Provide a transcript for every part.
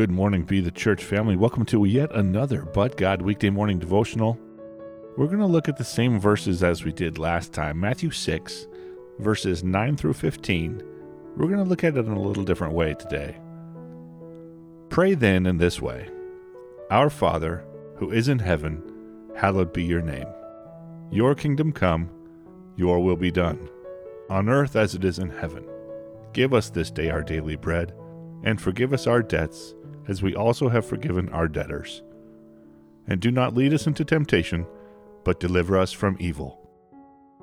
Good morning, Be the Church family. Welcome to yet another But God weekday morning devotional. We're going to look at the same verses as we did last time Matthew 6, verses 9 through 15. We're going to look at it in a little different way today. Pray then in this way Our Father, who is in heaven, hallowed be your name. Your kingdom come, your will be done, on earth as it is in heaven. Give us this day our daily bread, and forgive us our debts, as we also have forgiven our debtors. And do not lead us into temptation, but deliver us from evil.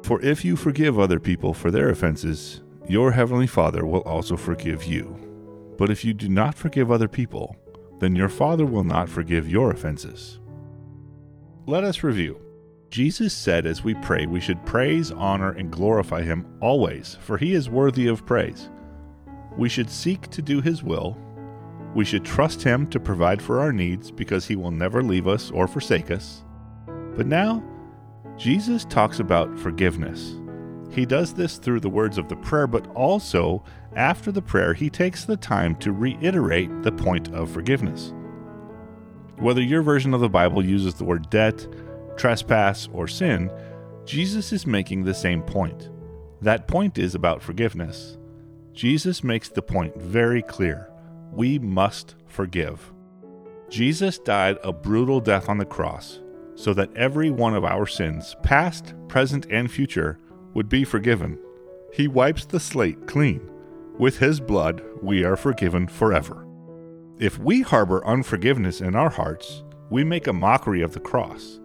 For if you forgive other people for their offenses, your heavenly Father will also forgive you. But if you do not forgive other people, then your Father will not forgive your offenses. Let us review. Jesus said as we pray, we should praise, honor, and glorify him always, for he is worthy of praise. We should seek to do his will. We should trust him to provide for our needs because he will never leave us or forsake us. But now, Jesus talks about forgiveness. He does this through the words of the prayer, but also after the prayer, he takes the time to reiterate the point of forgiveness. Whether your version of the Bible uses the word debt, trespass, or sin, Jesus is making the same point. That point is about forgiveness. Jesus makes the point very clear. We must forgive. Jesus died a brutal death on the cross so that every one of our sins, past, present, and future, would be forgiven. He wipes the slate clean. With his blood, we are forgiven forever. If we harbor unforgiveness in our hearts, we make a mockery of the cross.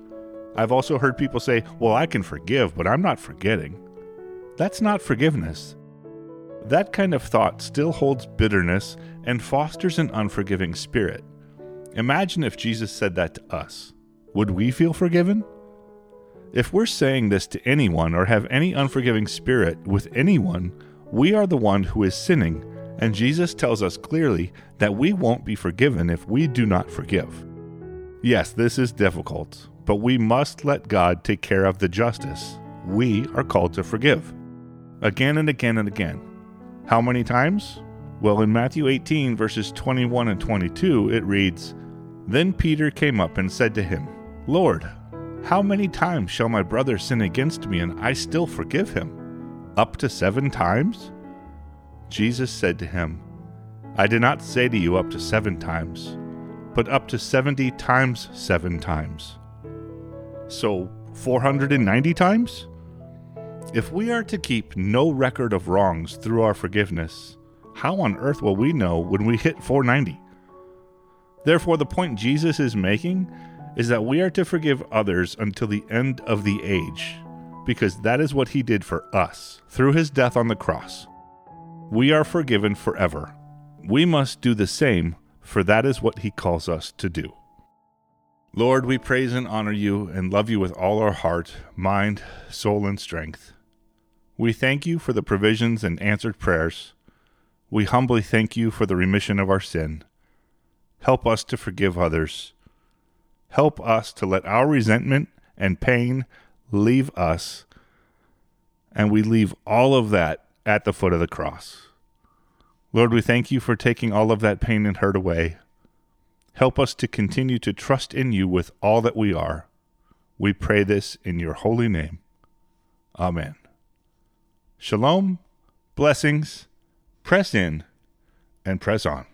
I've also heard people say, Well, I can forgive, but I'm not forgetting. That's not forgiveness. That kind of thought still holds bitterness and fosters an unforgiving spirit. Imagine if Jesus said that to us. Would we feel forgiven? If we're saying this to anyone or have any unforgiving spirit with anyone, we are the one who is sinning, and Jesus tells us clearly that we won't be forgiven if we do not forgive. Yes, this is difficult, but we must let God take care of the justice. We are called to forgive. Again and again and again. How many times? Well, in Matthew 18, verses 21 and 22, it reads Then Peter came up and said to him, Lord, how many times shall my brother sin against me and I still forgive him? Up to seven times? Jesus said to him, I did not say to you up to seven times, but up to seventy times seven times. So, 490 times? If we are to keep no record of wrongs through our forgiveness, how on earth will we know when we hit 490? Therefore, the point Jesus is making is that we are to forgive others until the end of the age, because that is what he did for us through his death on the cross. We are forgiven forever. We must do the same, for that is what he calls us to do. Lord, we praise and honor you and love you with all our heart, mind, soul, and strength. We thank you for the provisions and answered prayers. We humbly thank you for the remission of our sin. Help us to forgive others. Help us to let our resentment and pain leave us, and we leave all of that at the foot of the cross. Lord, we thank you for taking all of that pain and hurt away. Help us to continue to trust in you with all that we are. We pray this in your holy name. Amen. Shalom, blessings, press in, and press on.